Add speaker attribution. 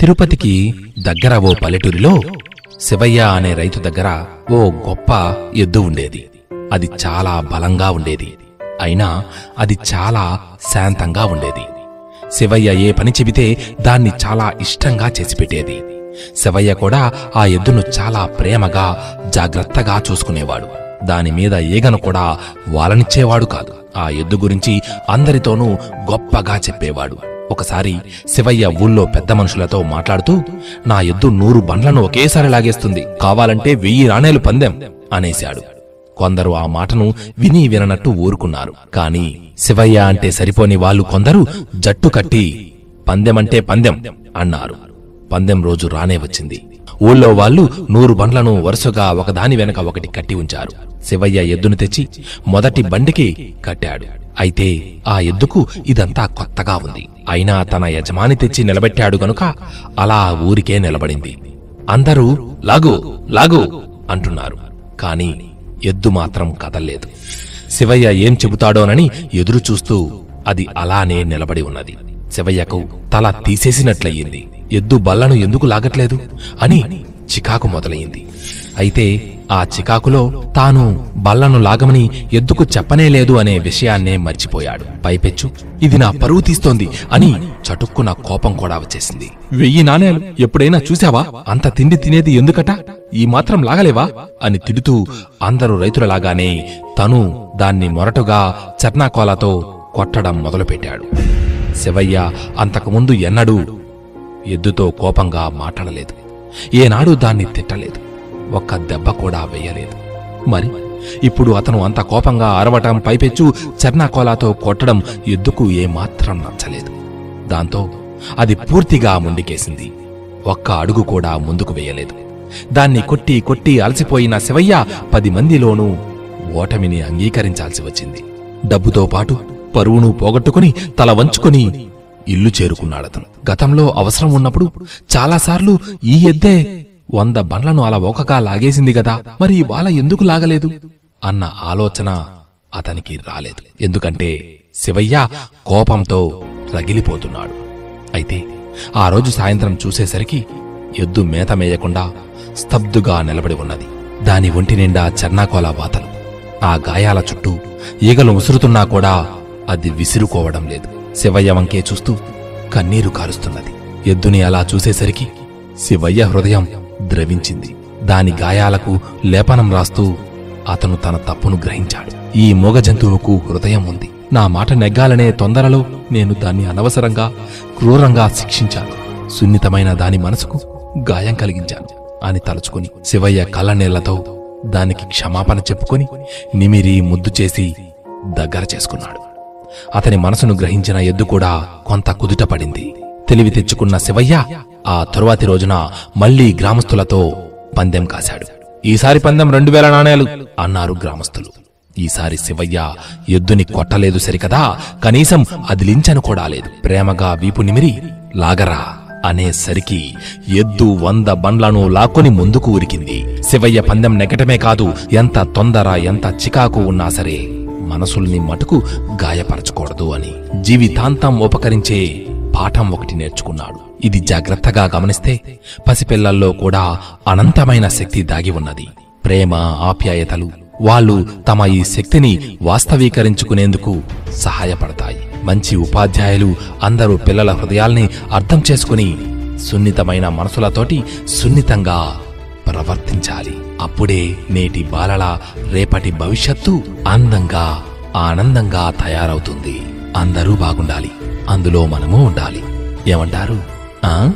Speaker 1: తిరుపతికి దగ్గర ఓ పల్లెటూరిలో శివయ్య అనే రైతు దగ్గర ఓ గొప్ప ఎద్దు ఉండేది. అది చాలా బలంగా ఉండేది. అయినా అది చాలా శాంతంగా ఉండేది. శివయ్య ఏ పని చెబితే దాన్ని చాలా ఇష్టంగా చేసిపెట్టేది శివయ్య కూడా ఆ ఎద్దును చాలా ప్రేమగా జాగ్రత్తగా చూసుకునేవాడు. దాని మీద ఈగను కూడా వాలనిచ్చేవాడు కాదు. ఆ ఎద్దు గురించి అందరితోనూ గొప్పగా చెప్పేవాడు. ఒకసారి శివయ్య ఊళ్ళో పెద్ద మనుషులతో మాట్లాడుతూ నా ఎద్దు నూరు బండ్లను ఒకేసారి లాగేస్తుంది. కావాలంటే వెయ్యి రాణేలు పందెం అనేశాడు. కొందరు ఆ మాటను విని విననట్టు ఊరుకున్నారు. కాని శివయ్య అంటే సరిపోని వాళ్ళు కొందరు జట్టు కట్టి పందెమంటే పందెం అన్నారు. పందెం రోజు రానే వచ్చింది. ఊళ్ళో వాళ్ళు నూరు బండ్లను వరుసగా ఒకదాని వెనక ఒకటి కట్టి ఉంచారు. శివయ్య ఎద్దును తెచ్చి మొదటి బండికి కట్టాడు. అయితే ఆ ఎద్దుకు ఇదంతా కొత్తగా ఉంది. అయినా తన యజమాని తెచ్చి నిలబెట్టాడు గనుక అలా ఊరికే నిలబడింది. అందరూ లాగు లాగు అంటున్నారు. కాని ఎద్దు మాత్రం కదల్లేదు. శివయ్య ఏం చెబుతాడోనని ఎదురు చూస్తూ అది అలానే నిలబడి ఉన్నది. శివయ్యకు తల తీసేసినట్లయింది. ఎద్దు బల్లను ఎందుకు లాగట్లేదు? అని చికాకు మొదలయింది అయితే ఆ చికాకులో తాను బల్లను లాగమని ఎద్దుకు చెప్పనే లేదు అనే విషయాన్నే మర్చిపోయాడు. పైపెచ్చు ఇది నా పరువు తీస్తోంది అని చటుక్కున కోపం కూడా వచ్చేసింది. వెయ్యి నాణేలు ఎప్పుడైనా చూశావా? అంత తిండి తినేది ఎందుకట? ఈ మాత్రం లాగలేవా? అని తిడుతూ అందరూ రైతులలాగానే తను దాన్ని మొరటుగా చర్నాకోలతో కొట్టడం మొదలుపెట్టాడు. శివయ్య అంతకుముందు ఎన్నడూ ఎద్దుతో కోపంగా మాట్లాడలేదు. ఏనాడు దాన్ని తిట్టలేదు. ఒక్క దెబ్బ కూడా వేయలేదు. మరి ఇప్పుడు అతను అంత కోపంగా అరవటం పైపెచ్చు చర్నాకోలాతో కొట్టడం ఎద్దుకు ఏమాత్రం నచ్చలేదు. దాంతో అది పూర్తిగా ముండికేసింది. ఒక్క అడుగు కూడా ముందుకు వేయలేదు. దాన్ని కొట్టి కొట్టి అలసిపోయిన శివయ్య పది మందిలోనూ ఓటమిని అంగీకరించాల్సి వచ్చింది. డబ్బుతో పాటు పరువును పోగొట్టుకుని తల వంచుకుని ఇల్లు చేరుకున్నాడతను. గతంలో అవసరం ఉన్నప్పుడు చాలాసార్లు ఈ ఎద్దే వంద బండ్లను అలా ఒకగా లాగేసింది గదా మరి ఇవాళ ఎందుకు లాగలేదు? అన్న ఆలోచన అతనికి రాలేదు. ఎందుకంటే శివయ్య కోపంతో రగిలిపోతున్నాడు. అయితే ఆ రోజు సాయంత్రం చూసేసరికి ఎద్దు మేత మేయకుండా స్తబ్దుగా నిలబడి ఉన్నది. దాని ఒంటి నిండా చెన్నాకోల వాతలు. ఆ గాయాల చుట్టూ ఈగలు ఉసురుతున్నా కూడా అది విసిరుకోవడం లేదు. శివయ్య వంకే చూస్తూ కన్నీరు కారుస్తున్నది. ఎద్దుని అలా చూసేసరికి శివయ్య హృదయం ద్రవించింది. దాని గాయాలకు లేపనం రాస్తూ అతను తన తప్పును గ్రహించాడు. ఈ మూగ జంతువుకు హృదయం ఉంది. నా మాట నెగ్గాలనే తొందరలో నేను దాన్ని అనవసరంగా క్రూరంగా శిక్షించాను. సున్నితమైన దాని మనసుకు గాయం కలిగించాను అని తలుచుకుని శివయ్య కళ్ళనీళ్ళతో దానికి క్షమాపణ చెప్పుకొని నిమిరి ముద్దు చేసి దగ్గర చేసుకున్నాడు. అతని మనసును గ్రహించిన ఎద్దు కూడా కొంత కుదుటపడింది తెలివి తెచ్చుకున్న శివయ్య ఆ తరువాతి రోజున మళ్ళీ గ్రామస్తులతో పందెం కాశాడు. ఈసారి పందెం రెండు వేల నాణేలు అన్నారు గ్రామస్తులు. ఈసారి శివయ్య ఎద్దుని కొట్టలేదు సరికదా? కనీసం అదిలించను కూడా లేదు. ప్రేమగా వీపు నిమిరి లాగరా అనేసరికి ఎద్దు వంద బండ్లను లాక్కొని ముందుకు ఉరికింది. శివయ్య పందెం నెగటమే కాదు ఎంత తొందర ఎంత చికాకు ఉన్నా సరే మనసుల్ని మటుకు గాయపరచకూడదు అని జీవితాంతం ఉపకరించే పాఠం ఒకటి నేర్చుకున్నాడు. ఇది జాగ్రత్తగా గమనిస్తే పసిపిల్లల్లో కూడా అనంతమైన శక్తి దాగి ఉన్నది. ప్రేమ ఆప్యాయతలు వాళ్ళు తమ ఈ శక్తిని వాస్తవీకరించుకునేందుకు సహాయపడతాయి. మంచి ఉపాధ్యాయులు అందరూ పిల్లల హృదయాల్ని అర్థం చేసుకుని సున్నితమైన మనసులతోటి సున్నితంగా ప్రవర్తించాలి. అప్పుడే నేటి బాలల రేపటి భవిష్యత్తు అందంగా ఆనందంగా తయారవుతుంది. అందరూ బాగుండాలి. అందులో మనము ఉండాలి. ఏమంటారు? ఆ?